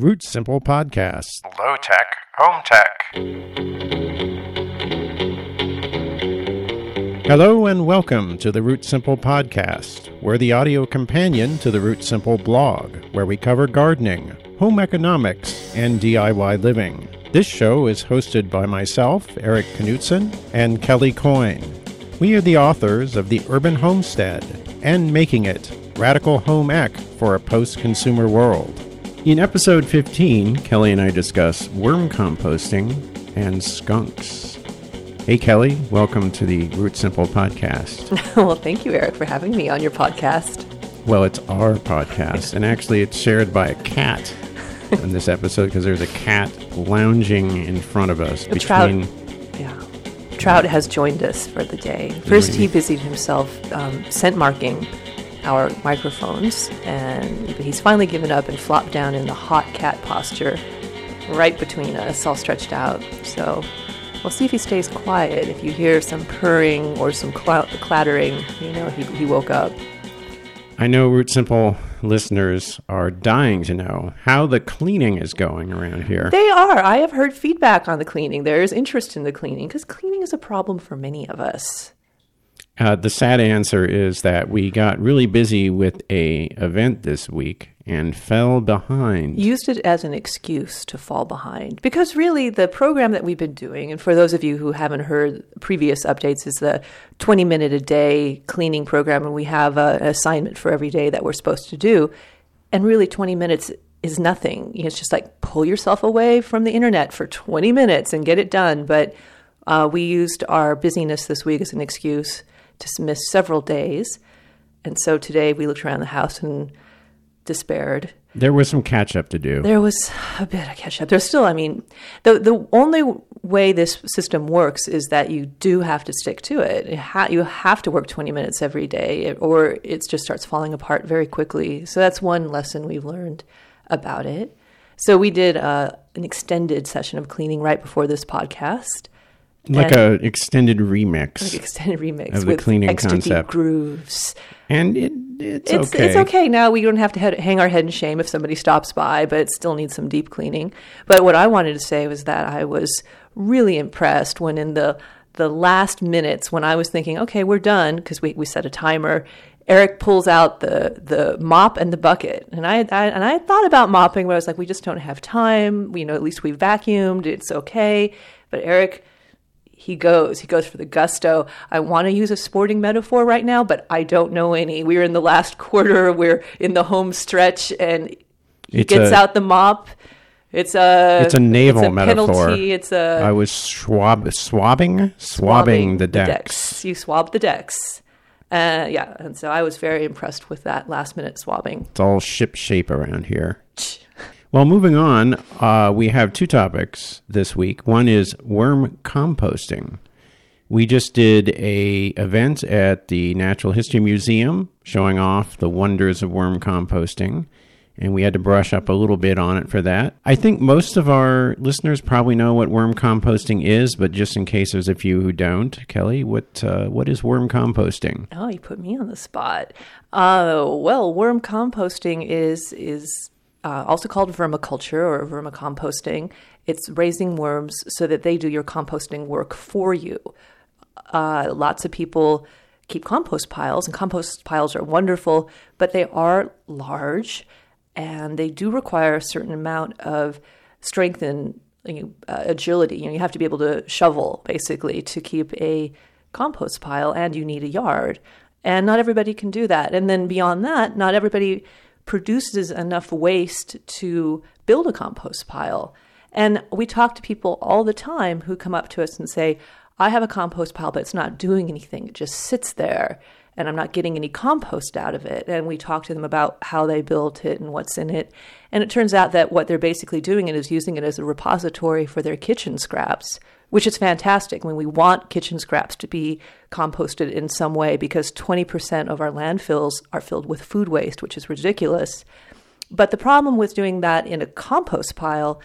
Root Simple Podcast. Low tech, home tech. Hello and welcome to the Root Simple Podcast. We're the audio companion to the Root Simple blog, where we cover gardening, home economics, and DIY living. This show is hosted by myself, Eric Knutzen, and Kelly Coyne. We are the authors of The Urban Homestead and Making It Radical Home Ec for a Post Consumer World. In episode 15, Kelly and I discuss worm composting and skunks. Hey, Kelly, welcome to the Root Simple podcast. well, thank you, Eric, for having me on your podcast. Well, it's our podcast, and actually, it's shared by a cat in this episode because there's a cat lounging in front of us between. Trout, yeah. Trout has joined us for the day. First, he busied himself um, scent marking our microphones, and he's finally given up and flopped down in the hot cat posture right between us, all stretched out. So we'll see if he stays quiet. If you hear some purring or some clou- clattering, you know he, he woke up. I know Root Simple listeners are dying to know how the cleaning is going around here. They are. I have heard feedback on the cleaning. There is interest in the cleaning because cleaning is a problem for many of us. Uh, the sad answer is that we got really busy with a event this week and fell behind. Used it as an excuse to fall behind because really the program that we've been doing, and for those of you who haven't heard previous updates, is the 20 minute a day cleaning program, and we have a, an assignment for every day that we're supposed to do. And really, 20 minutes is nothing. It's just like pull yourself away from the internet for 20 minutes and get it done. But uh, we used our busyness this week as an excuse to miss several days. And so today we looked around the house and despaired. There was some catch up to do. There was a bit of catch up. There's still, I mean, the the only way this system works is that you do have to stick to it. You, ha- you have to work 20 minutes every day, or it just starts falling apart very quickly. So that's one lesson we've learned about it. So we did uh, an extended session of cleaning right before this podcast. Like a extended remix. Like extended remix Of the with cleaning extra concept. deep grooves. and it, it's, It's okay. it's okay now. We don't have to hang our head in shame if somebody stops by, but it still needs some deep cleaning. But what I wanted to say was that I was really impressed when in the the last minutes when I was thinking, okay, we're done because we, we set a timer. Eric pulls out the the mop and the bucket, and I, I and I thought about mopping, but I was like, we just don't have time. You know, at least we vacuumed. It's okay. But Eric he goes. He goes for the gusto. I want to use a sporting metaphor right now, but I don't know any. We're in the last quarter. We're in the home stretch, and he It's gets a- out the mop. It's a It's a naval it's a metaphor. Penalty. It's a I was swab, swabbing, swabbing, the decks. You swab the decks. Uh, yeah, and so I was very impressed with that last minute swabbing. It's all ship shape around here. Well, moving on, uh, we have two topics this week. One is worm composting. We just did a event at the Natural History Museum showing off the wonders of worm composting, and we had to brush up a little bit on it for that. I think most of our listeners probably know what worm composting is, but just in case there's a few who don't, Kelly, what uh, what is worm composting? Oh, you put me on the spot. Uh, well, worm composting is is uh, also called vermiculture or vermicomposting. It's raising worms so that they do your composting work for you. Uh, lots of people keep compost piles, and compost piles are wonderful, but they are large and they do require a certain amount of strength and you know, uh, agility. You know, you have to be able to shovel basically to keep a compost pile, and you need a yard. And not everybody can do that. And then beyond that, not everybody produces enough waste to build a compost pile. And we talk to people all the time who come up to us and say, I have a compost pile, but it's not doing anything. It just sits there and I'm not getting any compost out of it. And we talk to them about how they built it and what's in it. And it turns out that what they're basically doing it is using it as a repository for their kitchen scraps, which is fantastic. I mean, we want kitchen scraps to be composted in some way because 20% of our landfills are filled with food waste, which is ridiculous. But the problem with doing that in a compost pile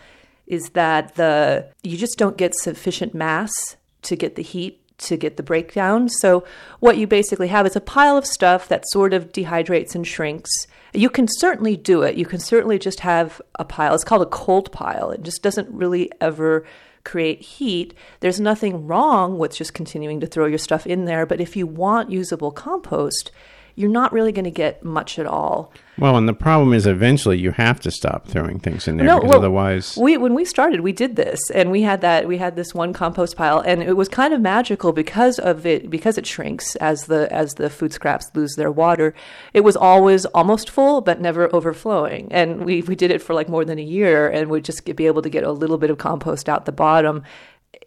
is that the you just don't get sufficient mass to get the heat to get the breakdown. So what you basically have is a pile of stuff that sort of dehydrates and shrinks. You can certainly do it. You can certainly just have a pile. It's called a cold pile. It just doesn't really ever create heat. There's nothing wrong with just continuing to throw your stuff in there, but if you want usable compost, you're not really going to get much at all. Well, and the problem is eventually you have to stop throwing things in there No, because well, otherwise. we when we started, we did this, and we had that we had this one compost pile, and it was kind of magical because of it because it shrinks as the as the food scraps lose their water. It was always almost full, but never overflowing, and we we did it for like more than a year, and would just be able to get a little bit of compost out the bottom.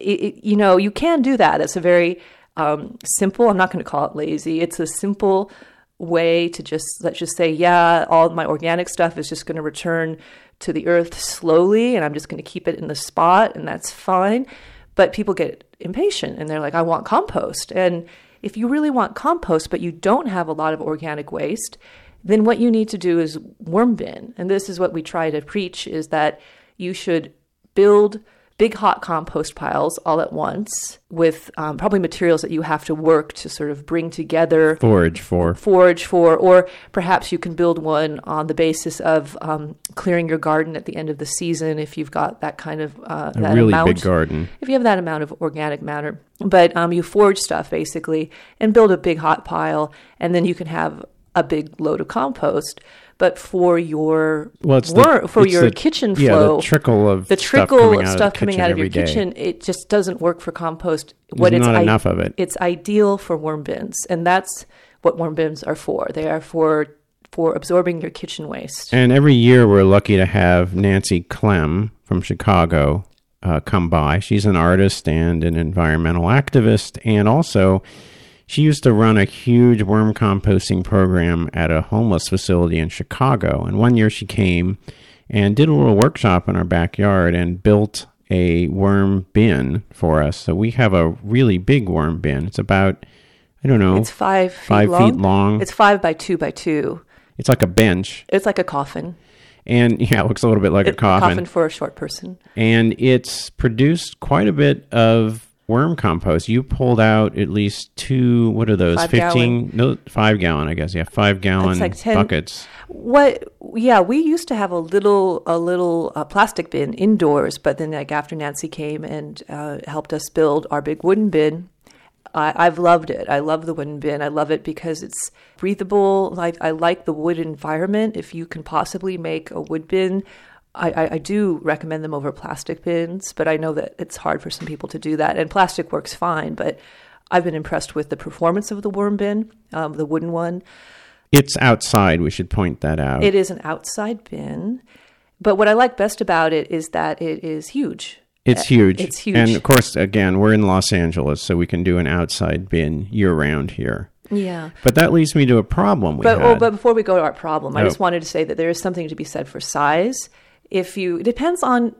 It, it- you know, you can do that. It's a very um, simple. I'm not going to call it lazy. It's a simple way to just let's just say, yeah, all my organic stuff is just going to return to the earth slowly, and I'm just going to keep it in the spot, and that's fine. But people get impatient and they're like, I want compost. And if you really want compost, but you don't have a lot of organic waste, then what you need to do is worm bin. And this is what we try to preach is that you should build big hot compost piles all at once with um, probably materials that you have to work to sort of bring together Forage for. forage for, or perhaps you can build one on the basis of um, clearing your garden at the end of the season if you've got that kind of uh, A that really amount. big garden. If you have that amount of organic matter, but um, you forage stuff basically and build a big hot pile, and then you can have a big load of compost. But for your Well, it's the- for it's your the- kitchen Yeah, flow, the trickle of the stuff trickle coming out stuff of coming out of your day. kitchen, it just doesn't work for compost. There's not enough of it. It's ideal for worm bins, and that's what worm bins are for. They are for for absorbing your kitchen waste. And every year we're lucky to have Nancy Klehm from Chicago uh, come by. She's an artist and an environmental activist, and also she used to run a huge worm composting program at a homeless facility in Chicago. And one year she came and did a little workshop in our backyard and built a worm bin for us. So we have a really big worm bin. It's about I don't know, It's five feet five long. feet long. It's five by two by two. It's like a bench, It's like a coffin. and yeah, it looks a little bit like a It- coffin. for a short person. and it's produced quite a bit of worm compost. You pulled out at least two. What are those? Five Fifteen? No, five gallon. I guess. Yeah, five gallon like 10 buckets. What? Yeah, we used to have a little a little uh, plastic bin indoors, but then like after Nancy came and uh, helped us build our big wooden bin, I, I've loved it. I love the wooden bin. I love it because it's breathable. Like I like the wood environment. If you can possibly make a wood bin. I, I, I do recommend them over plastic bins, but I know that it's hard for some people to do that. And plastic works fine, but I've been impressed with the performance of the worm bin, um, the wooden one. It's outside. We should point that out. It is an outside bin, but what I like best about it is that it is huge. it's huge. It's huge. And of course, again, we're in Los Angeles, so we can do an outside bin year round here. Yeah. But that leads me to a problem we But had. oh, but before we go to our problem, I Oh. just wanted to say that there is something to be said for size. If you depends on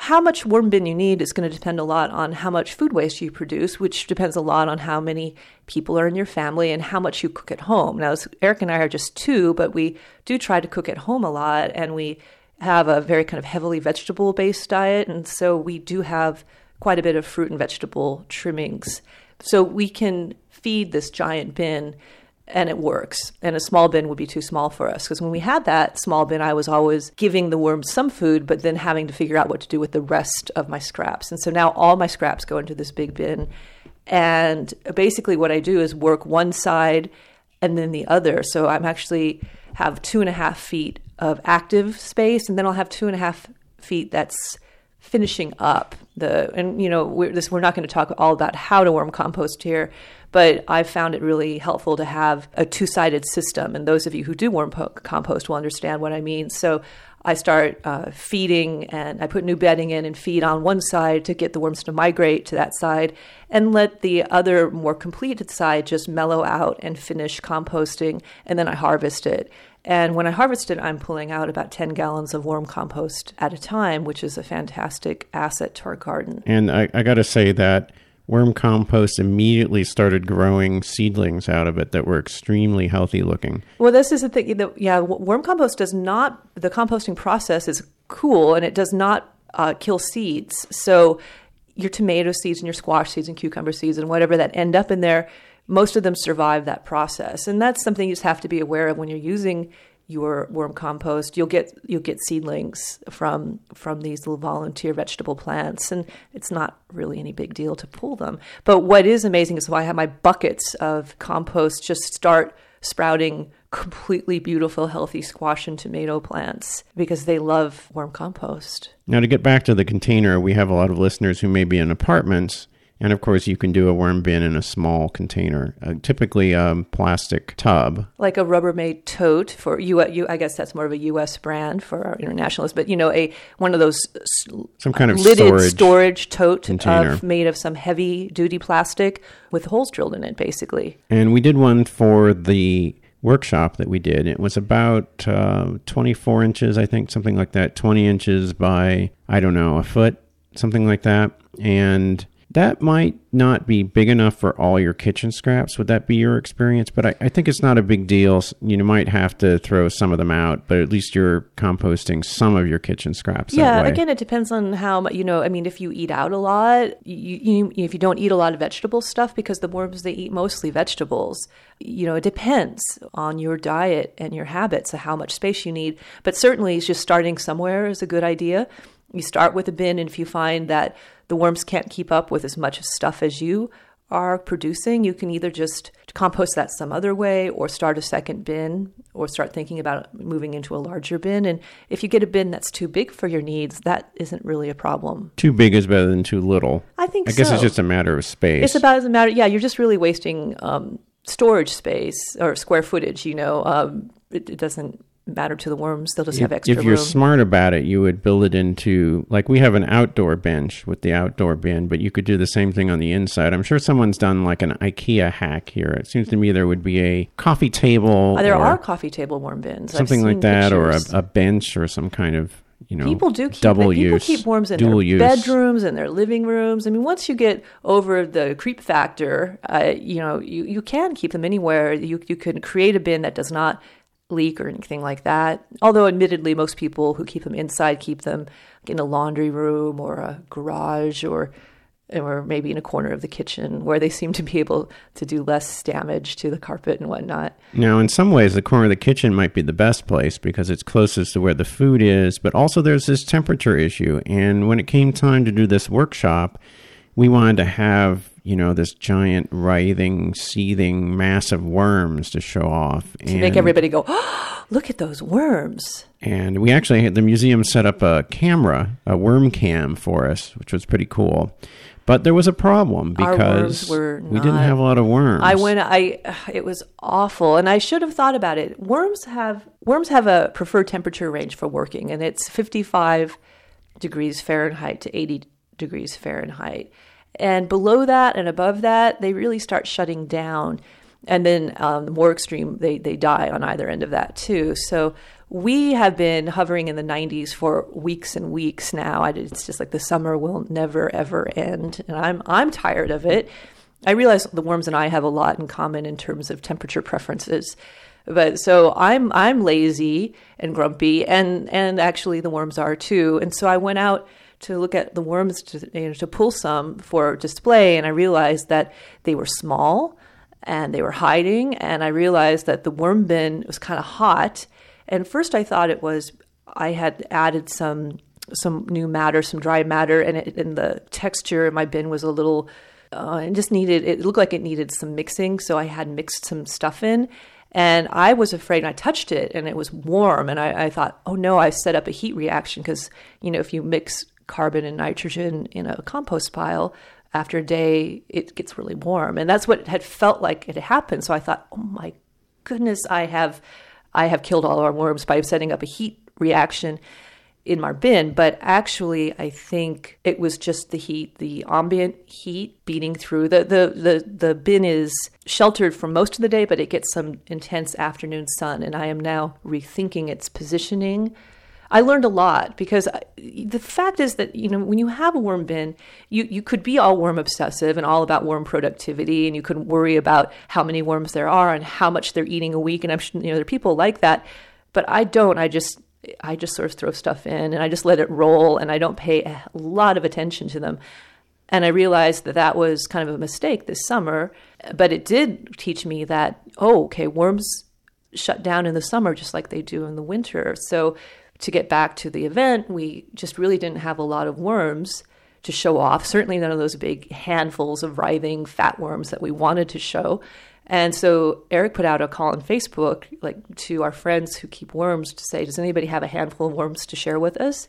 how much worm bin you need is going to depend a lot on how much food waste you produce, which depends a lot on how many people are in your family and how much you cook at home. Now, Eric and I are just two, but we do try to cook at home a lot, and we have a very kind of heavily vegetable based diet, and so we do have quite a bit of fruit and vegetable trimmings. So we can feed this giant bin and it works. And a small bin would be too small for us because when we had that small bin, I was always giving the worms some food, but then having to figure out what to do with the rest of my scraps. And so now all my scraps go into this big bin. And basically, what I do is work one side and then the other. So I'm actually have two and a half feet of active space, and then I'll have two and a half feet that's finishing up the and you know we're this we're not going to talk all about how to worm compost here but i found it really helpful to have a two-sided system and those of you who do worm po- compost will understand what i mean so i start uh, feeding and i put new bedding in and feed on one side to get the worms to migrate to that side and let the other more completed side just mellow out and finish composting and then i harvest it and when I harvest it, I'm pulling out about 10 gallons of worm compost at a time, which is a fantastic asset to our garden. And I, I got to say that worm compost immediately started growing seedlings out of it that were extremely healthy looking. Well, this is the thing. The, yeah, worm compost does not, the composting process is cool and it does not uh, kill seeds. So your tomato seeds and your squash seeds and cucumber seeds and whatever that end up in there, most of them survive that process. And that's something you just have to be aware of when you're using your worm compost. You'll get you'll get seedlings from from these little volunteer vegetable plants, and it's not really any big deal to pull them. But what is amazing is why I have my buckets of compost just start sprouting completely beautiful, healthy squash and tomato plants because they love worm compost. Now, to get back to the container, we have a lot of listeners who may be in apartments and of course, you can do a worm bin in a small container, uh, typically a plastic tub. Like a Rubbermaid tote for you, you. I guess that's more of a U.S. brand for our internationalists, but you know, a one of those some kind of lidded storage, storage tote container. Of, made of some heavy duty plastic with holes drilled in it, basically. And we did one for the workshop that we did. It was about uh, 24 inches, I think, something like that, 20 inches by, I don't know, a foot, something like that. And that might not be big enough for all your kitchen scraps. Would that be your experience? But I, I, think it's not a big deal. You might have to throw some of them out, but at least you're composting some of your kitchen scraps. Yeah, again, it depends on how you know, I mean, if you eat out a lot, you, you, if you don't eat a lot of vegetable stuff, because the worms, they eat mostly vegetables, you know, it depends on your diet and your habits of how much space you need. But certainly, just starting somewhere is a good idea. You start with a bin, and if you find that the worms can't keep up with as much stuff as you are producing, you can either just compost that some other way or start a second bin or start thinking about moving into a larger bin. And if you get a bin that's too big for your needs, that isn't really a problem. Too big is better than too little. I think I guess so. it's just a matter of space. It's about as a matter, yeah, you're just really wasting um, storage space or square footage, you know. Um, it, it doesn't matter to the worms. They'll just have extra If you're room. smart about it, you would build it into like we have an outdoor bench with the outdoor bin, but you could do the same thing on the inside. I'm sure someone's done like an IKEA hack here. It seems to me there would be a coffee table. Uh, there are coffee table worm bins. Something like that, or a, a bench or some kind of you know People do keep double people use, keep worms in their use. bedrooms and their living rooms. I mean, once you get over the creep factor, uh, you know, you, you can keep them anywhere. You you can create a bin that does not leak or anything like that. Although, admittedly, most people who keep them inside keep them in a laundry room or a garage or or maybe in a corner of the kitchen where they seem to be able to do less damage to the carpet and whatnot. Now, in some ways, the corner of the kitchen might be the best place because it's closest to where the food is, but also there's this temperature issue. And when it came time to do this workshop, we wanted to have, you know, this giant, writhing, seething mass of worms to show off. To make everybody go, oh, look at those worms. And we actually had the museum set up a camera, a worm cam for us, which was pretty cool. But there was a problem because we didn't have a lot of worms. I went. I it was awful, and I should have thought about it. Worms have worms have a preferred temperature range for working, and it's fifty five degrees Fahrenheit to eighty degrees Fahrenheit. And below that and above that, they really start shutting down. And then um, the more extreme, they they die on either end of that too. So we have been hovering in the 90s for weeks and weeks now. It's just like the summer will never ever end, and I'm I'm tired of it. I realize the worms and I have a lot in common in terms of temperature preferences. But so I'm I'm lazy and grumpy and and actually the worms are too. And so I went out to look at the worms to you know, to pull some for display and I realized that they were small and they were hiding and I realized that the worm bin was kind of hot. And first I thought it was I had added some some new matter, some dry matter, and, it, and the texture in my bin was a little uh, it just needed it looked like it needed some mixing so i had mixed some stuff in and i was afraid i touched it and it was warm and i, I thought oh no i set up a heat reaction because you know if you mix carbon and nitrogen in a compost pile after a day it gets really warm and that's what had felt like it happened so i thought oh my goodness i have i have killed all our worms by setting up a heat reaction in my bin, but actually I think it was just the heat, the ambient heat beating through. The the the, the bin is sheltered for most of the day, but it gets some intense afternoon sun and I am now rethinking its positioning. I learned a lot because I, the fact is that you know when you have a worm bin, you you could be all worm obsessive and all about worm productivity, and you could worry about how many worms there are and how much they're eating a week. And I'm you know there are people like that, but I don't. I just I just sort of throw stuff in and I just let it roll and I don't pay a lot of attention to them. And I realized that that was kind of a mistake this summer, but it did teach me that, oh, okay, worms shut down in the summer just like they do in the winter. So to get back to the event, we just really didn't have a lot of worms to show off. Certainly none of those big handfuls of writhing fat worms that we wanted to show. And so Eric put out a call on Facebook, like to our friends who keep worms, to say, "Does anybody have a handful of worms to share with us?"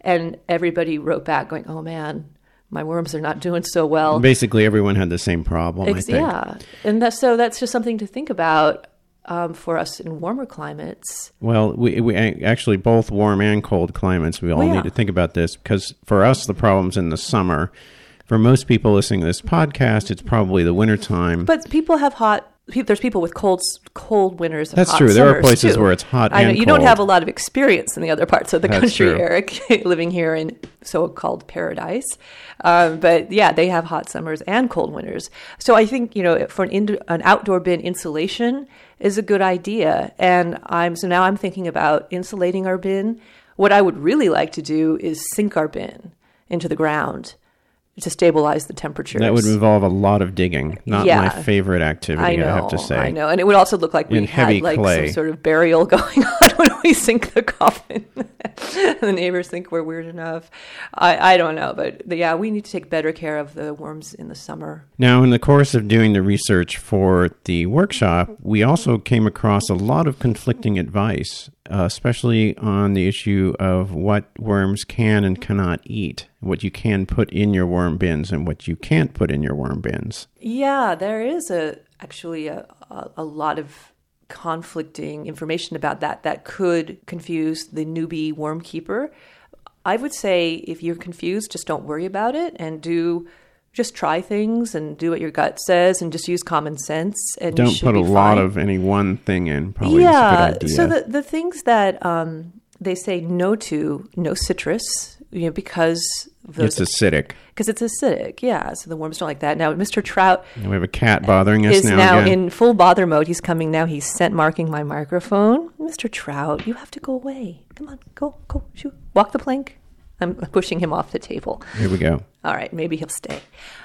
And everybody wrote back, going, "Oh man, my worms are not doing so well." Basically, everyone had the same problem. I Ex- think. yeah, and that's, so that's just something to think about um, for us in warmer climates. Well, we, we actually both warm and cold climates. We all Well, yeah. need to think about this because for us, the problem's in the summer. For most people listening to this podcast, it's probably the wintertime. But people have hot. There's people with cold, cold winters. And That's true. There are places too. where it's hot I know you don't have a lot of experience in the other parts of the That's country, true. Eric, living here in so-called paradise. Um, but yeah, they have hot summers and cold winters. So I think you know, for an an outdoor bin insulation is a good idea. And I'm so now I'm thinking about insulating our bin. What I would really like to do is sink our bin into the ground to stabilize the temperatures. that would involve a lot of digging. Not my favorite activity, I, I know, have to say. I know, and it would also look like we In had like clay. some sort of burial going on when we sink the coffin. the neighbors think we're weird enough. I, I don't know, but yeah, we need to take better care of the worms in the summer. Now, in the course of doing the research for the workshop, we also came across a lot of conflicting advice, uh, especially on the issue of what worms can and cannot eat, what you can put in your worm bins and what you can't put in your worm bins. Yeah, there is a actually a, a, a lot of conflicting information about that that could confuse the newbie worm keeper. I would say if you're confused, just don't worry about it and do just try things and do what your gut says and just use common sense and Don't put a be lot fine. of any one thing in. Probably yeah. is a good idea. So the the things that um, they say no to, no citrus, you know, because of it's acidic. because it's acidic. Yeah, so the worms don't like that. Now, Mr. Trout And we have a cat bothering us is now, now again. in full bother mode. He's coming now. He's scent marking my microphone. Mr. Trout, you have to go away. Come on, go, go, shoot, walk the plank. I'm pushing him off the table. Here we go. All right, maybe he'll stay.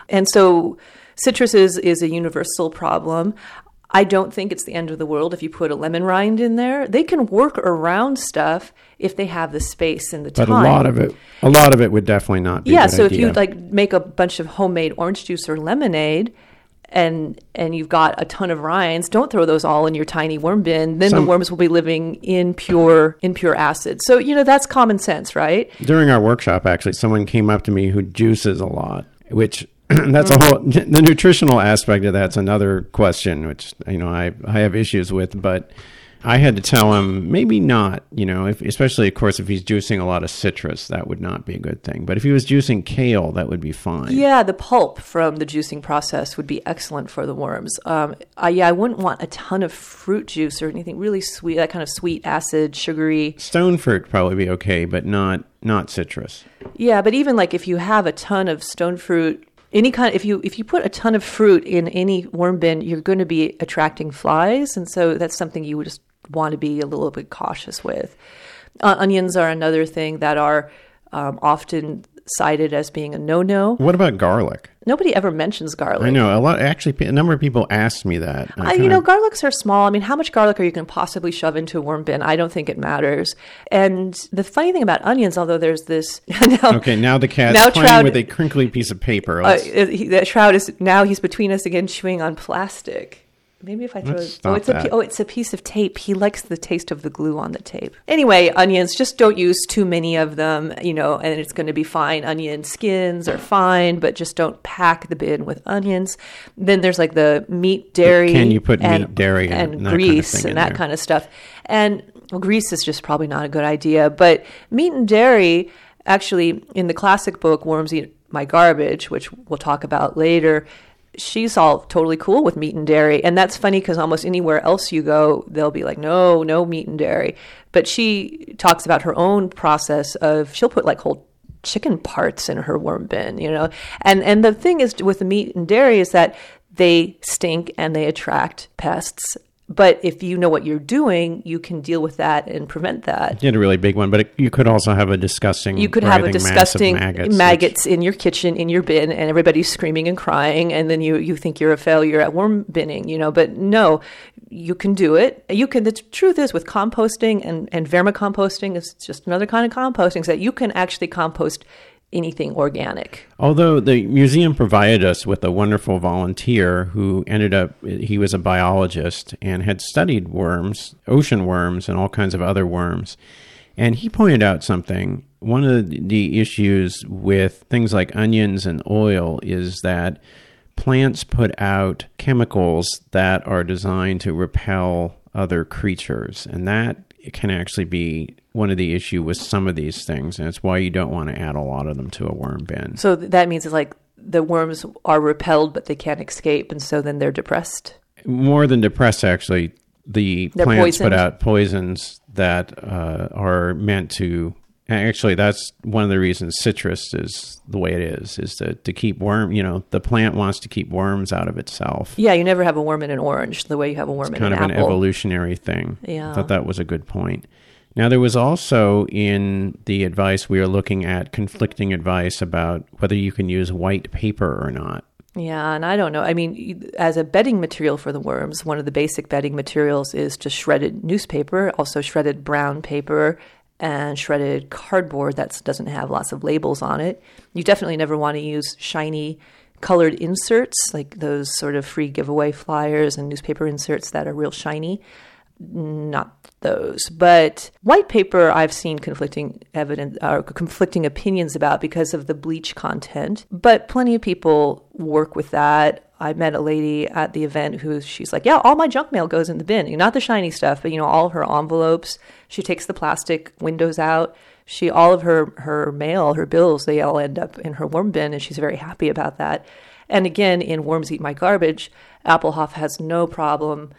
And so citrus is, is a universal problem. I don't think it's the end of the world if you put a lemon rind in there. They can work around stuff if they have the space and the But time. But a lot of it, a lot of it would definitely not be. yeah, so if you like make a bunch of homemade orange juice or lemonade and and you've got a ton of rinds, don't throw those all in your tiny worm bin. Then Some- the worms will be living in pure in pure acid. So, you know, that's common sense, right? during our workshop, actually, someone came up to me who juices a lot, which that's a whole the nutritional aspect of that's another question, which you know I I have issues with, but I had to tell him maybe not, you know, if, especially of course if he's juicing a lot of citrus, that would not be a good thing. But if he was juicing kale, that would be fine. Yeah, the pulp from the juicing process would be excellent for the worms. Um, I, yeah, I wouldn't want a ton of fruit juice or anything really sweet, that kind of sweet, acid, sugary. Stone fruit probably be okay, but not not citrus. Yeah, but even like if you have a ton of stone fruit, any kind, if you if you put a ton of fruit in any worm bin, you're going to be attracting flies, and so that's something you would just want to be a little bit cautious with. Uh, onions are another thing that are um, often cited as being a no-no. What about garlic? Nobody ever mentions garlic. I know a lot. Actually, a number of people asked me that. I Uh, you know, garlics are small. I mean, how much garlic are you going to possibly shove into a worm bin? I don't think it matters. And the funny thing about onions, although there's this now, Okay, now the cat's Now playing Trout- with a crinkly piece of paper. uh, he, that shroud is now he's between us again, chewing on plastic. Maybe if I throw Let's it, oh, it's a that. pi- oh, it's a piece of tape. He likes the taste of the glue on the tape. Anyway, onions, just don't use too many of them, you know, and it's going to be fine. Onion skins are fine, but just don't pack the bin with onions. Then there's like the meat, dairy, Can you put and, meat, dairy, and and that kind of grease and that there? kind of stuff? And well, grease is just probably not a good idea. But meat and dairy, actually, in the classic book Worms Eat My Garbage, which we'll talk about later, she's all totally cool with meat and dairy. And that's funny because almost anywhere else you go, they'll be like, no, no meat and dairy. But she talks about her own process of she'll put like whole chicken parts in her worm bin, you know. And and the thing is with the meat and dairy is that they stink and they attract pests But if you know what you're doing, you can deal with that and prevent that. You had a really big one, but it, you could also have a disgusting. You could have a writhing mass of disgusting maggots, maggots, which- in your kitchen, in your bin, and everybody's screaming and crying, and then you you think you're a failure at worm binning, you know. But no, you can do it. You can. The truth is, with composting and and vermicomposting is just another kind of composting, is that you can actually compost anything organic. Although the museum provided us with a wonderful volunteer who ended up, he was a biologist and had studied worms, ocean worms, and all kinds of other worms. And he pointed out something. One of the issues with things like onions and oil is that plants put out chemicals that are designed to repel other creatures. And that can actually be one of the issue with some of these things. And it's why you don't want to add a lot of them to a worm bin. So that means it's like the worms are repelled, but they can't escape, and so then they're depressed. more than depressed actually the They're plants put out poisons that uh, are meant to actually that's one of the reasons citrus is the way it is is to, to keep worm you know the plant wants to keep worms out of itself Yeah, you never have a worm in an orange the way you have a worm in kind of an evolutionary thing Yeah. i thought that was a good point now there was also in the advice we are looking at conflicting advice about whether you can use white paper or not Yeah, and I don't know. I mean, as a bedding material for the worms, one of the basic bedding materials is just shredded newspaper, also shredded brown paper, and shredded cardboard that doesn't have lots of labels on it. You definitely never want to use shiny colored inserts, like those sort of free giveaway flyers and newspaper inserts that are real shiny not those. But white paper, I've seen conflicting evidence or conflicting opinions about because of the bleach content. But plenty of people work with that. I met a lady at the event who she's like, yeah, all my junk mail goes in the bin. Not the shiny stuff, but you know, all her envelopes. She takes the plastic windows out. She all of her her mail, her bills, they all end up in her worm bin, and she's very happy about that. And again, in Worms Eat My Garbage, Appelhof has no problem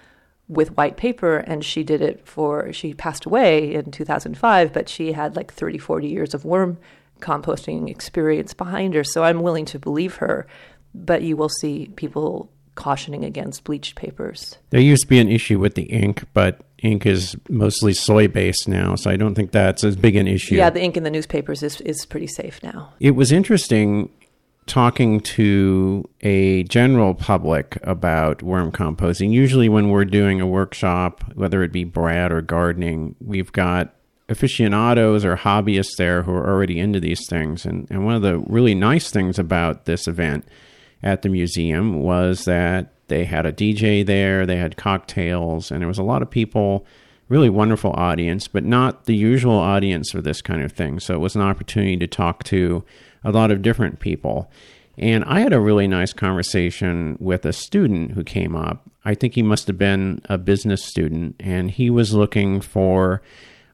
with white paper and she did it for she passed away in 2005 but she had like 30 40 years of worm composting experience behind her so i'm willing to believe her. But you will see people cautioning against bleached papers. There used to be an issue with the ink, but ink is mostly soy based now, so I don't think that's as big an issue. yeah the ink in the newspapers is, is pretty safe now. It was interesting talking to a general public about worm composting. Usually, when we're doing a workshop, whether it be Brad or gardening, we've got aficionados or hobbyists there who are already into these things. And, and one of the really nice things about this event at the museum was that they had a DJ there, they had cocktails, and there was a lot of people, really wonderful audience, but not the usual audience for this kind of thing. So it was an opportunity to talk to a lot of different people. And I had a really nice conversation with a student who came up. I think he must have been a business student, and he was looking for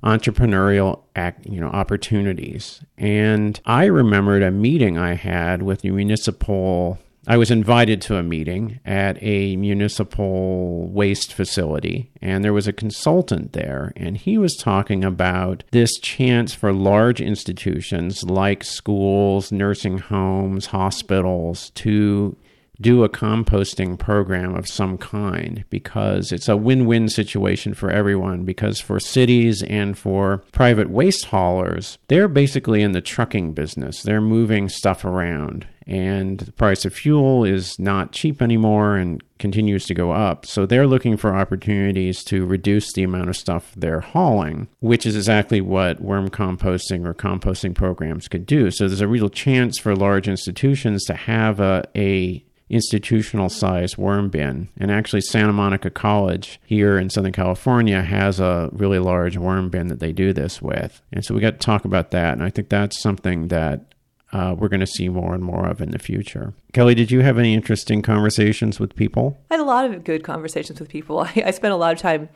entrepreneurial act, you know, opportunities. And I remembered a meeting I had with the municipal I was invited to a meeting at a municipal waste facility, and there was a consultant there, and he was talking about this chance for large institutions like schools, nursing homes, hospitals to do a composting program of some kind because it's a win win situation for everyone. Because for cities and for private waste haulers, they're basically in the trucking business, they're moving stuff around. And the price of fuel is not cheap anymore and continues to go up. So they're looking for opportunities to reduce the amount of stuff they're hauling, which is exactly what worm composting or composting programs could do. So there's a real chance for large institutions to have a, a institutional size worm bin. And actually, Santa Monica College here in Southern California has a really large worm bin that they do this with. And so we got to talk about that. And I think that's something that uh, we're going to see more and more of in the future. Kelly, did you have any interesting conversations with people? I had a lot of good conversations with people. I, I spent a lot of time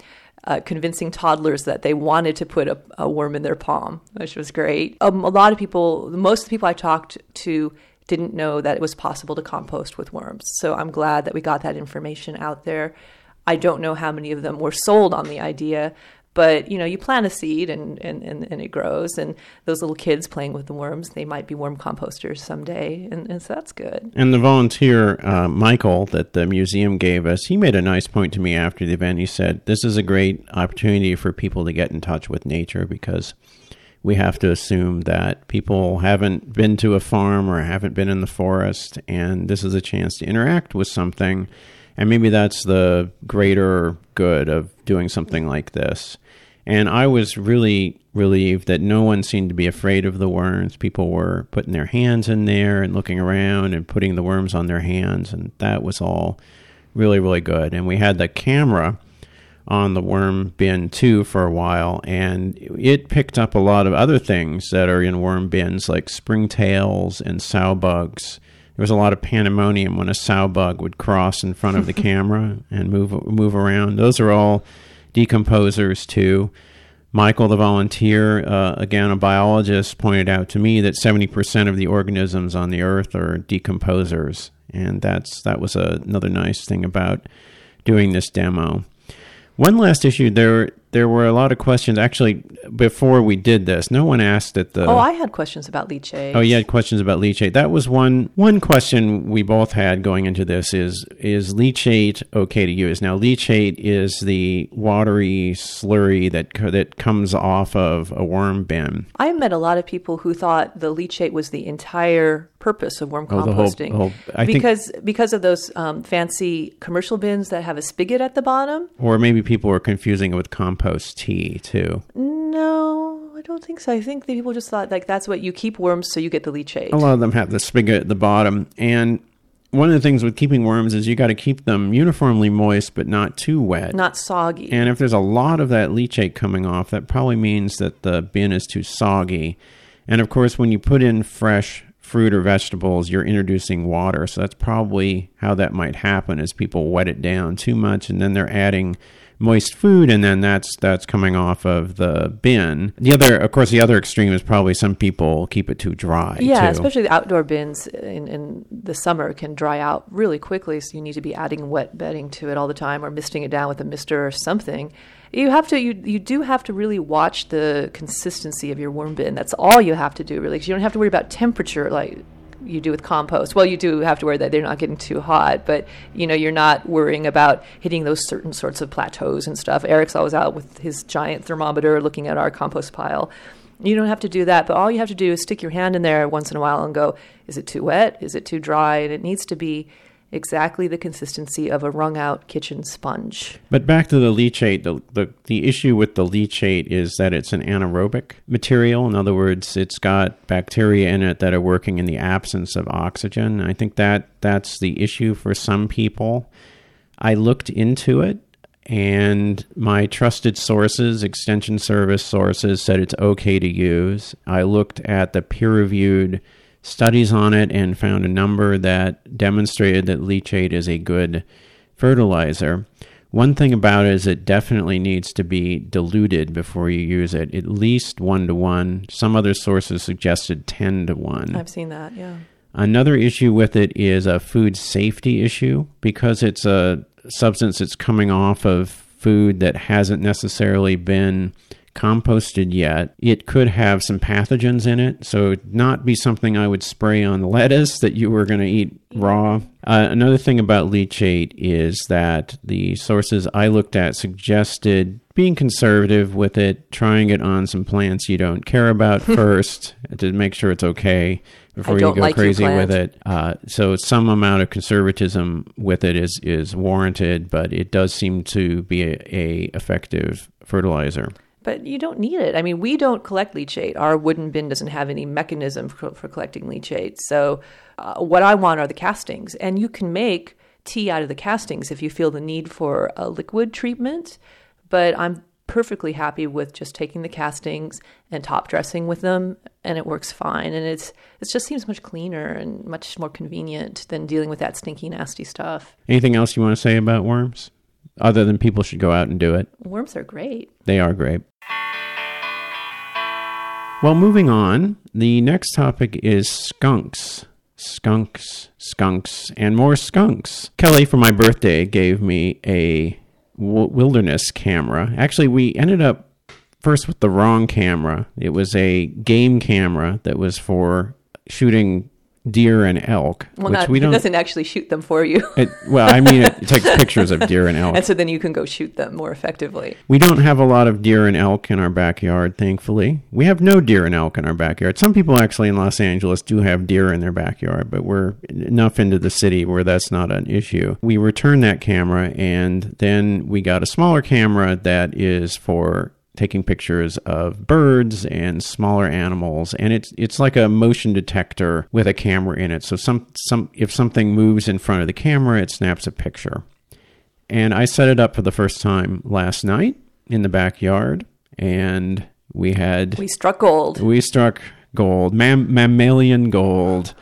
uh, convincing toddlers that they wanted to put a, a worm in their palm, which was great. Um, a lot of people, most of the people I talked to, didn't know that it was possible to compost with worms. So I'm glad that we got that information out there. I don't know how many of them were sold on the idea, But you know, you plant a seed and, and, and, and, it grows, and those little kids playing with the worms, they might be worm composters someday, and, and so that's good. And the volunteer uh, Michael that the museum gave us, he made a nice point to me after the event. He said, "This is a great opportunity for people to get in touch with nature because." We have to assume that people haven't been to a farm or haven't been in the forest, and this is a chance to interact with something. And maybe that's the greater good of doing something like this. And I was really relieved that no one seemed to be afraid of the worms. People were putting their hands in there and looking around and putting the worms on their hands, and that was all really, really good. And we had the camera on the worm bin too for a while, and it picked up a lot of other things that are in worm bins, like springtails and sow bugs. There was a lot of pandemonium when a sow bug would cross in front of the camera and move move around. Those are all decomposers too. Michael, the volunteer, uh, again a biologist, pointed out to me that 70% of the organisms on the Earth are decomposers, and that's that was a, another nice thing about doing this demo. One last issue there there were a lot of questions actually before we did this. No one asked at the Oh, I had questions about leachate. Oh, you had questions about leachate. That was one one question we both had going into this is is leachate okay to use? Now, leachate is the watery slurry that that comes off of a worm bin. I met a lot of people who thought the leachate was the entire purpose of worm Oh, composting whole- whole- I think- because because of those um, fancy commercial bins that have a spigot at the bottom. Or maybe people were confusing it with compost tea too. No, I don't think so. I think that people just thought like that's what you keep worms so you get the leachate. A lot of them have the spigot at the bottom. And one of the things with keeping worms is you got to keep them uniformly moist but not too wet. Not soggy. And if there's a lot of that leachate coming off, that probably means that the bin is too soggy. And of course, when you put in fresh fruit or vegetables, you're introducing water. So that's probably how that might happen is people wet it down too much and then they're adding moist food and then that's that's coming off of the bin. The other of course the other extreme is probably some people keep it too dry. yeah, too. especially the outdoor bins in, in the summer can dry out really quickly. So you need to be adding wet bedding to it all the time, or misting it down with a mister or something. You have to, you you do have to really watch the consistency of your worm bin. That's all you have to do, really because you don't have to worry about temperature like you do with compost. Well, you do have to worry that they're not getting too hot, but you know you're not worrying about hitting those certain sorts of plateaus and stuff. Eric's always out with his giant thermometer looking at our compost pile. You don't have to do that, but all you have to do is stick your hand in there once in a while and go, is it too wet? Is it too dry? And it needs to be exactly the consistency of a wrung out kitchen sponge. But back to the leachate, the, the, the issue with the leachate is that it's an anaerobic material. In other words, it's got bacteria in it that are working in the absence of oxygen. I think that that's the issue for some people. I looked into it, and my trusted sources, extension service sources, said it's okay to use. I looked at the peer reviewed studies on it and found a number that demonstrated that leachate is a good fertilizer. One thing about it is it definitely needs to be diluted before you use it, at least one to one. Some other sources suggested 10 to 1. I've seen that, yeah. Another issue with it is a food safety issue because it's a substance that's coming off of food that hasn't necessarily been composted yet. It could have some pathogens in it, so not be something I would spray on lettuce that you were going to eat raw. Uh, another thing about leachate is that the sources I looked at suggested being conservative with it, trying it on some plants you don't care about first to make sure it's okay before you go like crazy with it. Uh, so some amount of conservatism with it is is warranted, but it does seem to be a, a effective fertilizer. But you don't need it. I mean, we don't collect leachate. Our wooden bin doesn't have any mechanism for, for collecting leachate. So, uh, what I want are the castings. And you can make tea out of the castings if you feel the need for a liquid treatment. But I'm perfectly happy with just taking the castings and top dressing with them and it works fine and it's it just seems much cleaner and much more convenient than dealing with that stinky nasty stuff Anything else you want to say about worms? Other than people should go out and do it. worms are great They are great. Well, moving on, the next topic is skunks. Skunks, skunks, and more skunks. Kelly, for my birthday, gave me a w- wilderness camera. Actually, we ended up first with the wrong camera. It was a game camera that was for shooting deer and elk, oh Well, which not, we don't. doesn't actually shoot them for you. It, well, I mean, it takes pictures of deer and elk. and so then you can go shoot them more effectively. We don't have a lot of deer and elk in our backyard, thankfully. We have no deer and elk in our backyard. Some people actually in Los Angeles do have deer in their backyard, but we're enough into the city where that's not an issue. We returned that camera and then we got a smaller camera that is for taking pictures of birds and smaller animals and it's it's like a motion detector with a camera in it. So some some if something moves in front of the camera, it snaps a picture. And I set it up for the first time last night in the backyard, and we had We struck gold. we struck gold, mam- mammalian gold.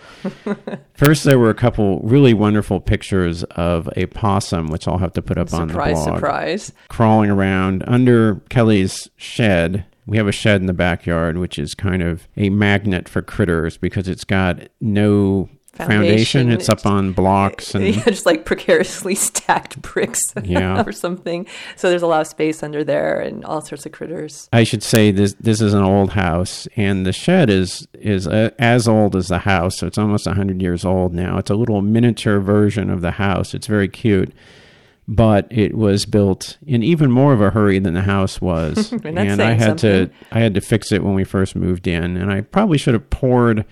First, there were a couple really wonderful pictures of a possum, which I'll have to put up on the blog. Surprise, surprise. crawling around under Kelly's shed. We have a shed in the backyard, which is kind of a magnet for critters because it's got no foundation. It's up on blocks and Yeah, just like precariously stacked bricks Yeah. or something. So there's a lot of space under there and all sorts of critters. I should say this this is an old house, and the shed is is uh, as old as the house, so it's almost hundred years old now. It's a little miniature version of the house. It's very cute, but it was built in even more of a hurry than the house was, And I had something. to I had to fix it when we first moved in, and I probably should have poured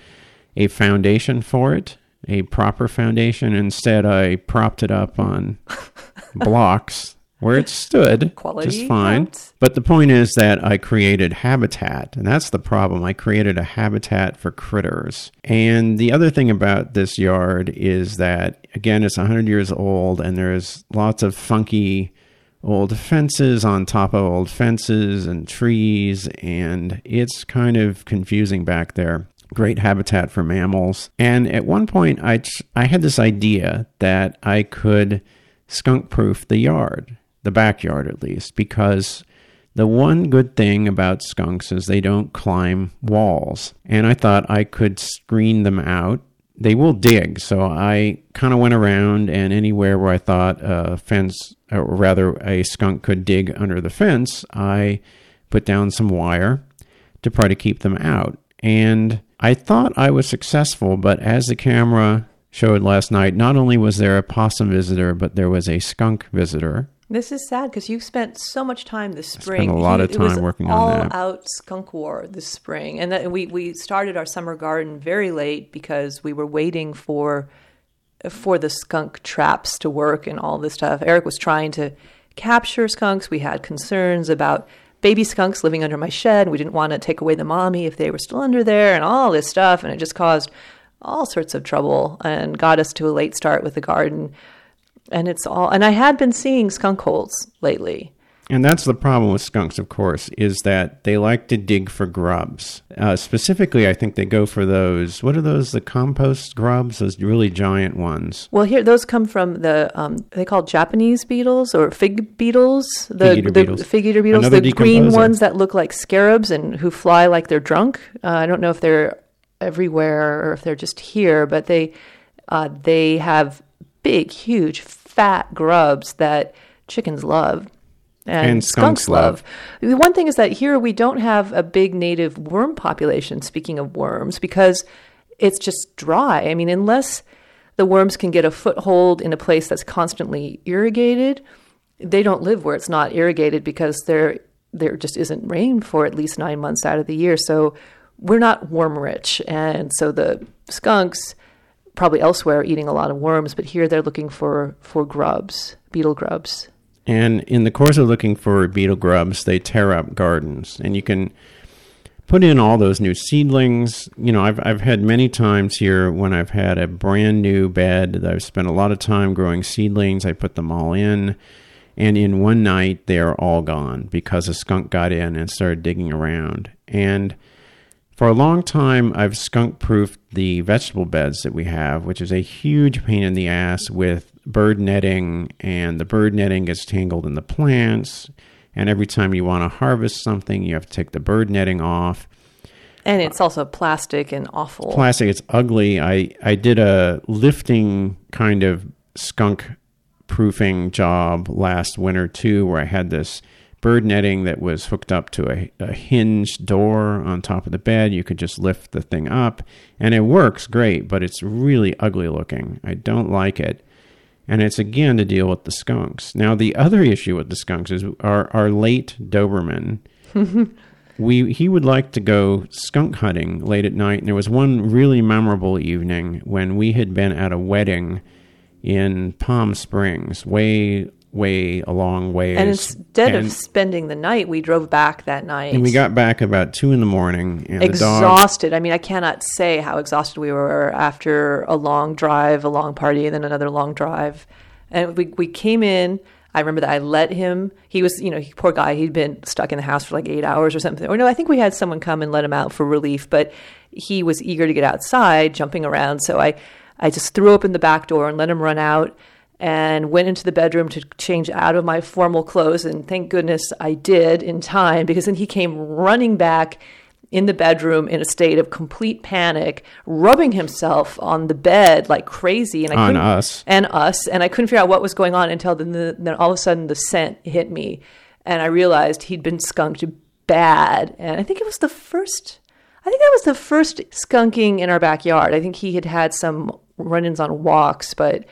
a foundation for it, a proper foundation. Instead, I propped it up on blocks where it stood Quality just fine. counts. But the point is that I created habitat, and that's the problem. I created a habitat for critters. And the other thing about this yard is that, again, it's 100 years old, and there's lots of funky old fences on top of old fences and trees, and it's kind of confusing back there. Great habitat for mammals. And at one point, I, I had this idea that I could skunk proof the yard, the backyard at least, because the one good thing about skunks is they don't climb walls. And I thought I could screen them out. They will dig, so I kind of went around and anywhere where I thought a fence, or rather a skunk could dig under the fence, I put down some wire to try to keep them out. And I thought I was successful, but as the camera showed last night, not only was there a possum visitor, but there was a skunk visitor. This is sad because you've spent so much time this spring. I spent a lot of it was time working on all that. out skunk war this spring, and that we we started our summer garden very late because we were waiting for for the skunk traps to work and all this stuff. Eric was trying to capture skunks. We had concerns about baby skunks living under my shed. We didn't want to take away the mommy if they were still under there and all this stuff. And it just caused all sorts of trouble and got us to a late start with the garden. And it's all, and I had been seeing skunk holes lately. And that's the problem with skunks, of course, is that they like to dig for grubs. Uh, specifically, I think they go for those. What are those? The compost grubs? Those really giant ones. Well, here those come from the um, they call Japanese beetles or fig beetles. The Fig eater the beetles. fig eater beetles, Another the green ones that look like scarabs and who fly like they're drunk. Uh, I don't know if they're everywhere or if they're just here, but they uh, they have big, huge, fat grubs that chickens love. And, And skunks skunks love. The one thing is that here we don't have a big native worm population, speaking of worms, because it's just dry. I mean, unless the worms can get a foothold in a place that's constantly irrigated, they don't live where it's not irrigated because there there just isn't rain for at least nine months out of the year. So we're not worm rich, and so the skunks probably elsewhere are eating a lot of worms, but here they're looking for for grubs, beetle grubs. And in the course of looking for beetle grubs, they tear up gardens. And you can put in all those new seedlings. You know, I've, I've had many times here when I've had a brand new bed that I've spent a lot of time growing seedlings. I put them all in. And in one night, they're all gone because a skunk got in and started digging around. And for a long time, I've skunk proofed the vegetable beds that we have, which is a huge pain in the ass with bird netting, and the bird netting gets tangled in the plants. And every time you want to harvest something, you have to take the bird netting off. And it's also plastic and awful. Plastic, it's ugly. I, I did a lifting kind of skunk proofing job last winter too, where I had this bird netting that was hooked up to a, a hinged door on top of the bed. You could just lift the thing up, and it works great, but it's really ugly looking. I don't like it. And it's again to deal with the skunks. Now, the other issue with the skunks is our, our late Doberman. we he would like to go skunk hunting late at night. And there was one really memorable evening when we had been at a wedding in Palm Springs, way way a long way. And instead And- of spending the night, we drove back that night. and we got back about two in the morning, and the dog. exhausted. I mean, I cannot say how exhausted we were after a long drive, a long party, and then another long drive. And we we came in. I remember that I let him. He was, you know, he, poor guy. He'd been stuck in the house for like eight hours or something. Or no, I think we had someone come and let him out for relief. But he was eager to get outside, jumping around. So I, I just threw open the back door and let him run out and went into the bedroom to change out of my formal clothes. And thank goodness I did in time because then he came running back in the bedroom in a state of complete panic, rubbing himself on the bed like crazy. And I On couldn't- us. and us, and I couldn't figure out what was going on until then. The, then all of a sudden, the scent hit me, and I realized he'd been skunked bad. And I think it was the first. I think that was the first skunking in our backyard. I think he had had some run-ins on walks, but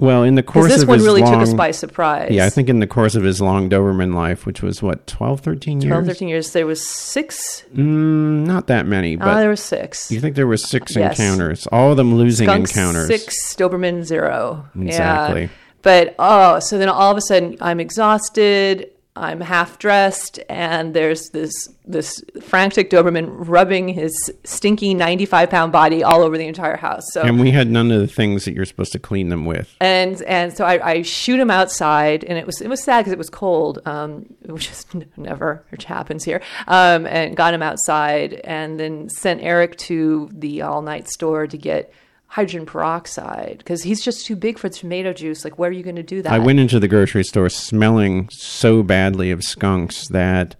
Well, in the course this of one really long, took us by surprise. Yeah, I think in the course of his long Doberman life, which was what 12, 13 years. 12, 13 years. There was six. Mm, not that many, Uh, but there was six. you think there was six Yes. encounters, all of them losing Skunk encounters. six, Doberman zero. Exactly. Yeah. But oh, so then all of a sudden I'm exhausted. I'm half dressed, and there's this this frantic Doberman rubbing his stinky 95 pound body all over the entire house. So And we had none of the things that you're supposed to clean them with. and and so I, I shoot him outside, and it was it was sad because it was cold, um, which is never which happens here. Um, and got him outside, and then sent Eric to the all night store to get hydrogen peroxide because he's just too big for tomato juice. Like, where are you going to do that? I went into the grocery store smelling so badly of skunks that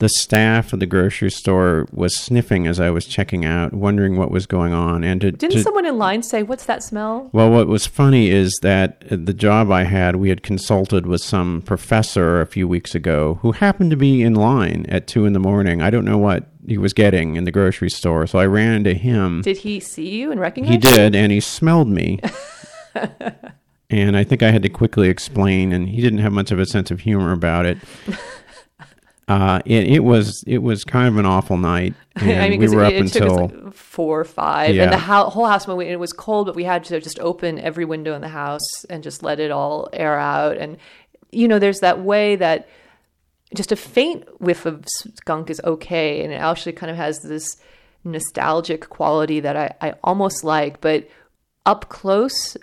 the staff of the grocery store was sniffing as I was checking out, wondering what was going on. And to, Didn't to- someone in line say, "What's that smell"? Well, what was funny is that the job I had, we had consulted with some professor a few weeks ago who happened to be in line at two in the morning. I don't know what he was getting in the grocery store, so I ran into him. Did he see you and recognize? You? He you? did, and he smelled me. and I think I had to quickly explain, and he didn't have much of a sense of humor about it. Uh, it, it was it was kind of an awful night, and I mean, we were it, up it took until like four or five, Yeah. and the hou- whole house. When we, it was cold, but we had to just open every window in the house and just let it all air out. And you know, there's that way that just a faint whiff of skunk is okay, and it actually kind of has this nostalgic quality that I, I almost like. But up close,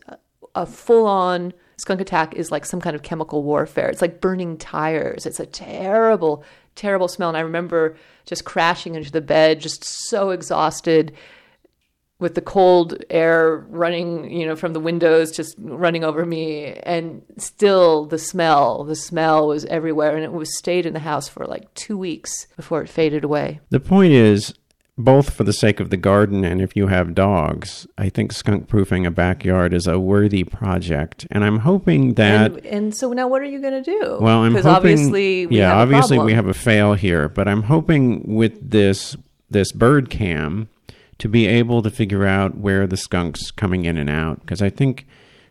a full on skunk attack is like some kind of chemical warfare. It's like burning tires. It's a terrible, terrible smell. And I remember just crashing into the bed, just so exhausted with the cold air running, you know, from the windows, just running over me. And still the smell, the smell was everywhere. And it was stayed in the house for like two weeks before it faded away. The point is, both for the sake of the garden and if you have dogs, I think skunk proofing a backyard is a worthy project. And I'm hoping that. And, and so now what are you going to do? well, I'm hoping. obviously, we yeah, have a obviously we have a fail here, but I'm hoping with this this bird cam to be able to figure out where the skunks coming in and out because I think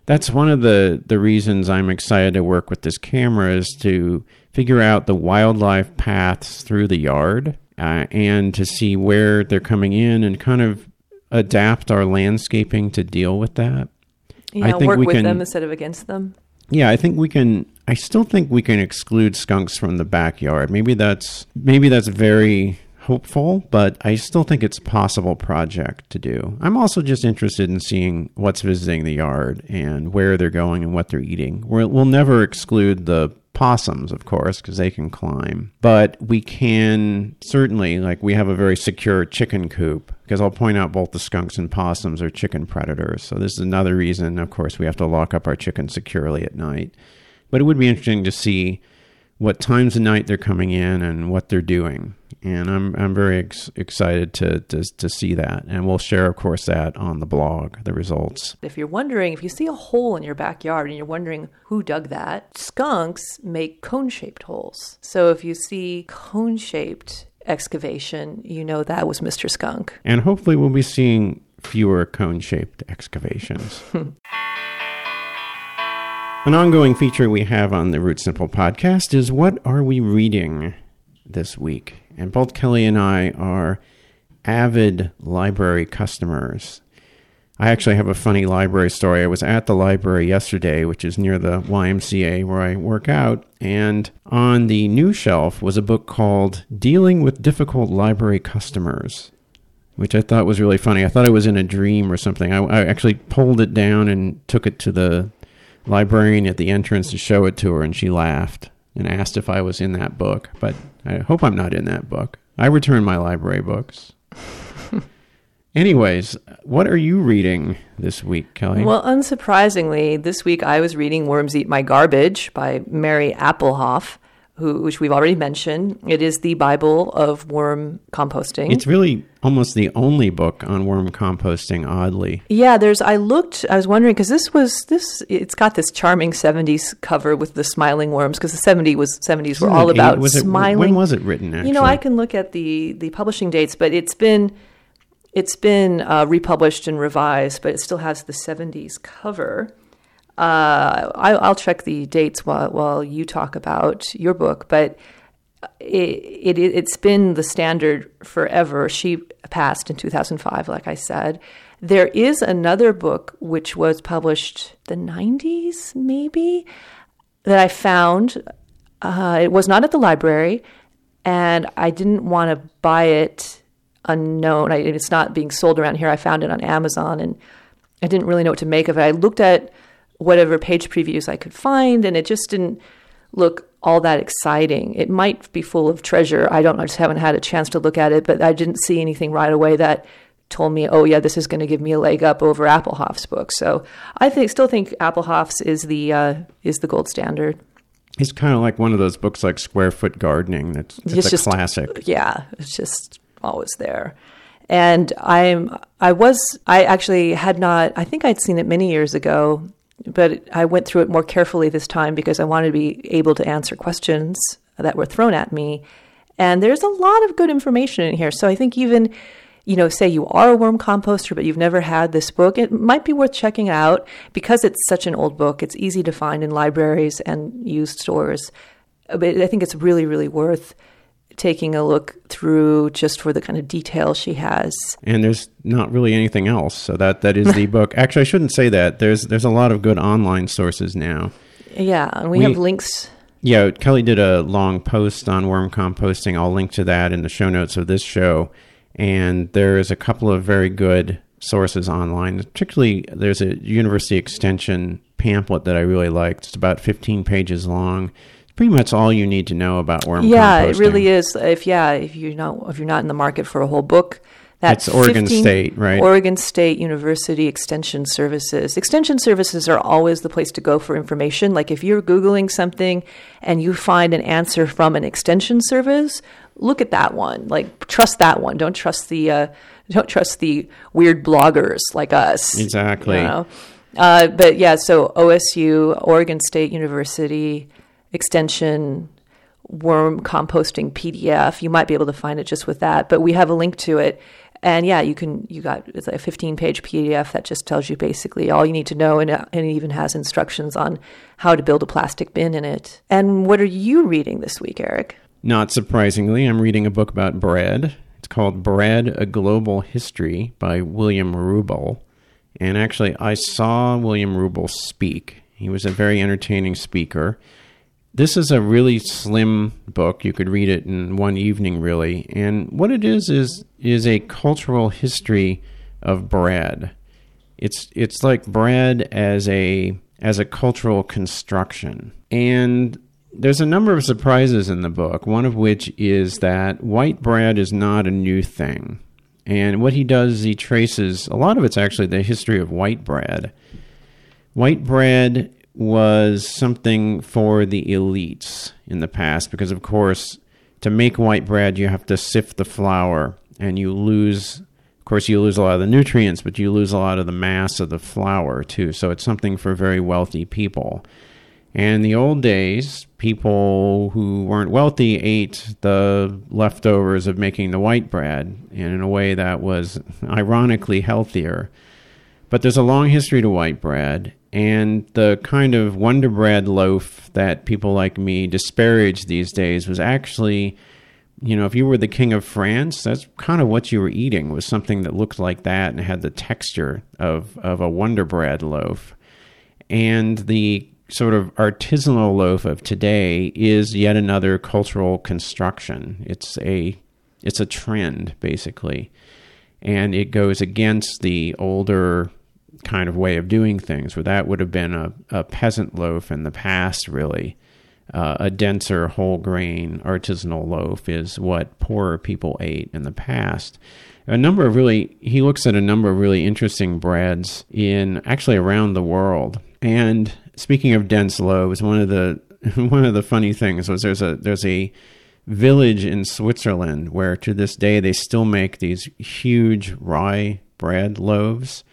that's one of the the reasons I'm excited to work with this camera is to figure out the wildlife paths through the yard uh, and to see where they're coming in and kind of adapt our landscaping to deal with that. yeah, I think work we with can- them instead of against them. Yeah, I think we can. I still think we can exclude skunks from the backyard. Maybe that's maybe that's very hopeful, but I still think it's a possible project to do. I'm also just interested in seeing what's visiting the yard and where they're going and what they're eating. We'll, we'll never exclude the possums, of course, because they can climb, but we can certainly like we have a very secure chicken coop because I'll point out both the skunks and possums are chicken predators. So this is another reason, of course, we have to lock up our chickens securely at night. But it would be interesting to see what times of night they're coming in and what they're doing. And I'm I'm very ex- excited to, to to see that, and we'll share, of course, that on the blog, the results. If you're wondering, if you see a hole in your backyard and you're wondering who dug that, skunks make cone-shaped holes. So if you see cone-shaped excavation, you know that was Mr. Skunk. And hopefully, we'll be seeing fewer cone-shaped excavations. An ongoing feature we have on the Root Simple podcast is what are we reading this week? And both Kelly and I are avid library customers. I actually have a funny library story. I was at the library yesterday, which is near the YMCA where I work out, and on the new shelf was a book called Dealing with Difficult Library Customers, which I thought was really funny. I thought it was in a dream or something. I, I actually pulled it down and took it to the librarian at the entrance to show it to her, and she laughed and asked if I was in that book. But I hope I'm not in that book. I return my library books. Anyways, what are you reading this week, Kelly? Well, unsurprisingly, this week I was reading Worms Eat My Garbage by Mary Appelhof who, which we've already mentioned. It is the Bible of worm composting. It's really almost the only book on worm composting, oddly. Yeah, there's. I looked. I was wondering because this was this. It's got this charming '70s cover with the smiling worms because the '70s was '70s were all about smiling. It, when was it written? Actually? You know, I can look at the the publishing dates, but it's been it's been uh, republished and revised, but it still has the '70s cover. Uh, I, will check the dates while, while you talk about your book, but it, it, has been the standard forever. She passed in 2005, like I said. There is another book which was published the 90s, maybe, that I found. Uh, it was not at the library, and I didn't want to buy it unknown. I, it's not being sold around here. I found it on Amazon, and I didn't really know what to make of it. I looked at whatever page previews I could find, and it just didn't look all that exciting. It might be full of treasure. I don't. I just haven't had a chance to look at it, but I didn't see anything right away that told me, oh yeah, this is going to give me a leg up over Appelhof's book. So I think still think Appelhof's is the uh, is the gold standard. It's kind of like one of those books like Square Foot Gardening. That's, that's it's a just, classic. Yeah, it's just always there. And I'm I was I actually had not I think I'd seen it many years ago but I went through it more carefully this time because I wanted to be able to answer questions that were thrown at me. And there's a lot of good information in here. So I think even, you know, say you are a worm composter, but you've never had this book, it might be worth checking out because it's such an old book. It's easy to find in libraries and used stores. But I think it's really, really worth taking a look through just for the kind of detail she has. And there's not really anything else, so that that is the book. Actually, I shouldn't say that. There's there's a lot of good online sources now. Yeah, and we, we have links. Yeah, Kelly did a long post on worm composting. I'll link to that in the show notes of this show. And there is a couple of very good sources online. Particularly, there's a university extension pamphlet that I really liked. It's about 15 pages long pretty much all you need to know about worm yeah, composting. it really is. If yeah, if you're not if you're not in the market for a whole book, that's Oregon State, right? Oregon State University Extension Services. Extension services are always the place to go for information. Like if you're Googling something and you find an answer from an extension service, look at that one. Like trust that one. Don't trust the uh, don't trust the weird bloggers like us. Exactly. You know? uh, but yeah, so OSU, Oregon State University extension worm composting PDF. You might be able to find it just with that, but we have a link to it. And yeah, you can, you got it's a 15 page PDF that just tells you basically all you need to know. And, uh, and it even has instructions on how to build a plastic bin in it. And what are you reading this week, Eric? Not surprisingly, I'm reading a book about bread. It's called Bread A Global History by William Rubel. And actually, I saw William Rubel speak. He was a very entertaining speaker this is a really slim book. You could read it in one evening, really. And what it is is is a cultural history of bread. It's it's like bread as a as a cultural construction. And there's a number of surprises in the book, one of which is that white bread is not a new thing. And what he does is he traces a lot of it's actually the history of white bread. White bread was something for the elites in the past because, of course, to make white bread, you have to sift the flour, and you lose. Of course, you lose a lot of the nutrients, but you lose a lot of the mass of the flour too. So it's something for very wealthy people. And in the old days, people who weren't wealthy ate the leftovers of making the white bread and in a way that was ironically healthier. But there's a long history to white bread, and the kind of Wonder Bread loaf that people like me disparage these days was actually, you know, if you were the king of France, that's kind of what you were eating was something that looked like that and had the texture of, of a Wonder Bread loaf. And the sort of artisanal loaf of today is yet another cultural construction. It's a it's a trend basically. And it goes against the older kind of way of doing things, where that would have been a, a peasant loaf in the past, really. Uh, a denser whole grain artisanal loaf is what poorer people ate in the past. A number of really, he looks at a number of really interesting breads in actually around the world. And speaking of dense loaves, one of the one of the funny things was there's a there's a village in Switzerland where to this day they still make these huge rye bread loaves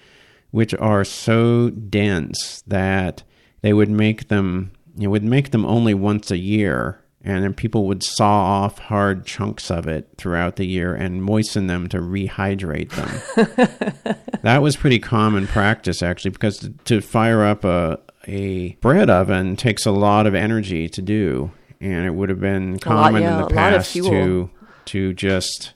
which are so dense that they would make them you would make them only once a year and then people would saw off hard chunks of it throughout the year and moisten them to rehydrate them. that was pretty common practice actually because to, to fire up a a bread oven takes a lot of energy to do and it would have been common lot, yeah, in the past to to just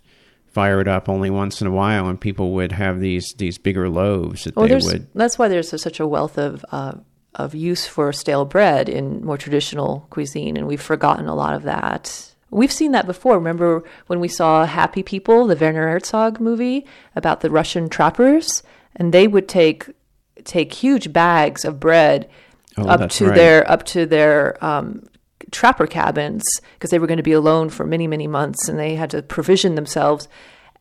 fire it up only once in a while, and people would have these these bigger loaves that oh, they would. That's why there's a, such a wealth of uh, of use for stale bread in more traditional cuisine, and we've forgotten a lot of that. We've seen that before. Remember when we saw Happy People, the Werner Herzog movie about the Russian trappers, and they would take take huge bags of bread oh, up to right. their up to their um, trapper cabins because they were going to be alone for many, many months and they had to provision themselves.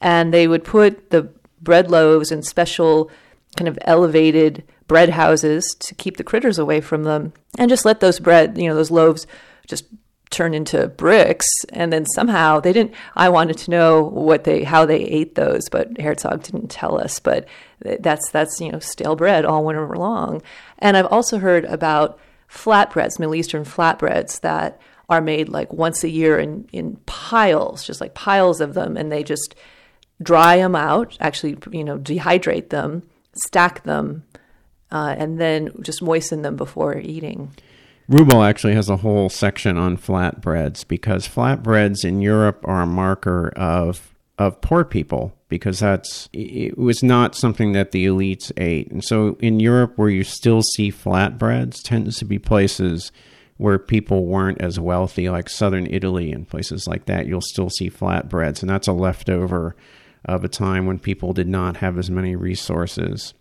And they would put the bread loaves in special kind of elevated bread houses to keep the critters away from them and just let those bread, you know, those loaves just turn into bricks and then somehow they didn't I wanted to know what they how they ate those but Herzog didn't tell us but that's that's you know stale bread all winter long and I've also heard about flatbreads, Middle Eastern flatbreads that are made like once a year in, in piles, just like piles of them, and they just dry them out, actually, you know, dehydrate them, stack them, uh, and then just moisten them before eating. Rubel actually has a whole section on flatbreads because flatbreads in Europe are a marker of of poor people because that's it was not something that the elites ate. And so in Europe where you still see flatbreads tends to be places where people weren't as wealthy like southern Italy and places like that. You'll still see flatbreads and that's a leftover of a time when people did not have as many resources.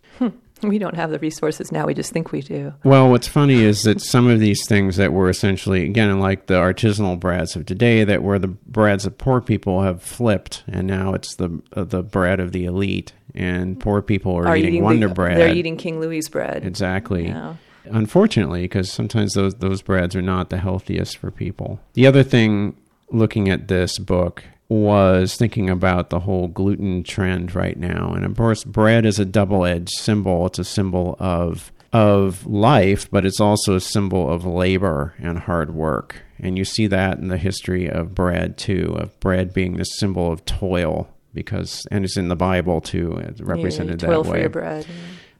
We don't have the resources now. We just think we do. Well, what's funny is that some of these things that were essentially, again, like the artisanal breads of today, that were the breads of poor people, have flipped, and now it's the uh, the bread of the elite, and poor people are, are eating, eating, Wonder the, Bread. They're eating King Louis bread. Exactly. Yeah. Unfortunately, because sometimes those those breads are not the healthiest for people. The other thing, looking at this book, was thinking about the whole gluten trend right now. And of course, bread is a double edged symbol. It's a symbol of of life, but it's also a symbol of labor and hard work. And you see that in the history of bread too, of bread being the symbol of toil, because and it's in the Bible too, it's represented yeah, that way. For your bread.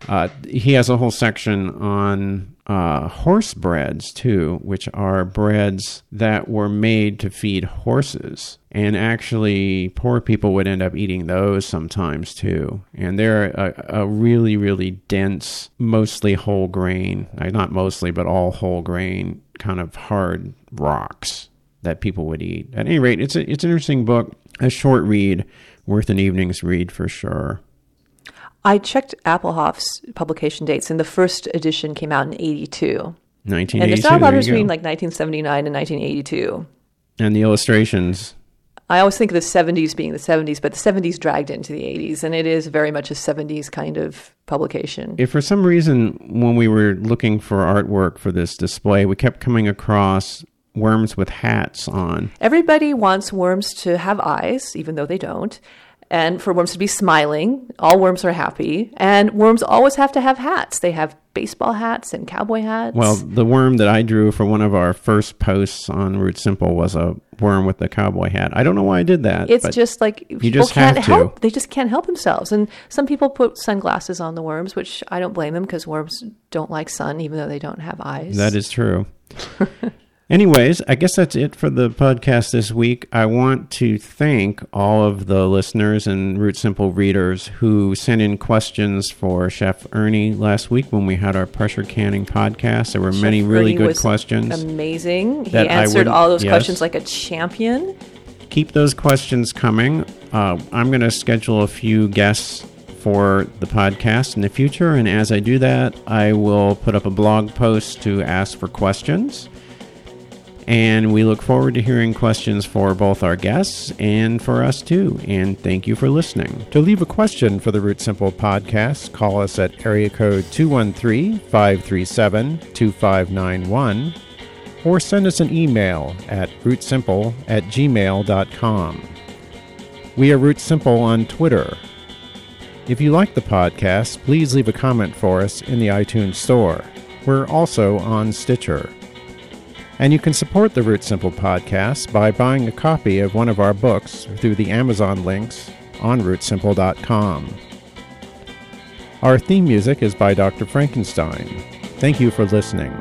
Uh, he has a whole section on uh, horse breads too, which are breads that were made to feed horses. And actually, poor people would end up eating those sometimes too. And they're a, a really, really dense, mostly whole grain, not mostly, but all whole grain, kind of hard rocks that people would eat. At any rate, it's a, it's an interesting book, a short read, worth an evening's read for sure. I checked Appelhof's publication dates, and the first edition came out in 82. 1982. And there's not a lot between like 1979 and 1982. And the illustrations. I always think of the 70s being the 70s, but the 70s dragged into the 80s, and it is very much a 70s kind of publication. If for some reason, when we were looking for artwork for this display, we kept coming across worms with hats on. Everybody wants worms to have eyes, even though they don't, and for worms to be smiling. All worms are happy, and worms always have to have hats. They have baseball hats and cowboy hats. Well, the worm that I drew for one of our first posts on Root Simple was a worm with a cowboy hat. I don't know why I did that. it's just like people just can't have to. help. They just can't help themselves. And some people put sunglasses on the worms, which I don't blame them because worms don't like sun, even though they don't have eyes. That is true. Anyways, I guess that's it for the podcast this week. I want to thank all of the listeners and Root Simple readers who sent in questions for Chef Ernie last week when we had our pressure canning podcast. There were many really Ernie good was questions. Amazing. He answered all those yes. questions like a champion. keep those questions coming. Uh, I'm going to schedule a few guests for the podcast in the future, and as I do that, I will put up a blog post to ask for questions. And we look forward to hearing questions for both our guests and for us too. And thank you for listening. To leave a question for the Root Simple podcast, call us at area code 213 537 2591 or send us an email at rootsimple at gmail.com. We are Root Simple on Twitter. If you like the podcast, please leave a comment for us in the iTunes Store. We're also on Stitcher. And you can support the Root Simple podcast by buying a copy of one of our books through the Amazon links on rootsimple.com. Our theme music is by Dr. Frankenstein. Thank you for listening.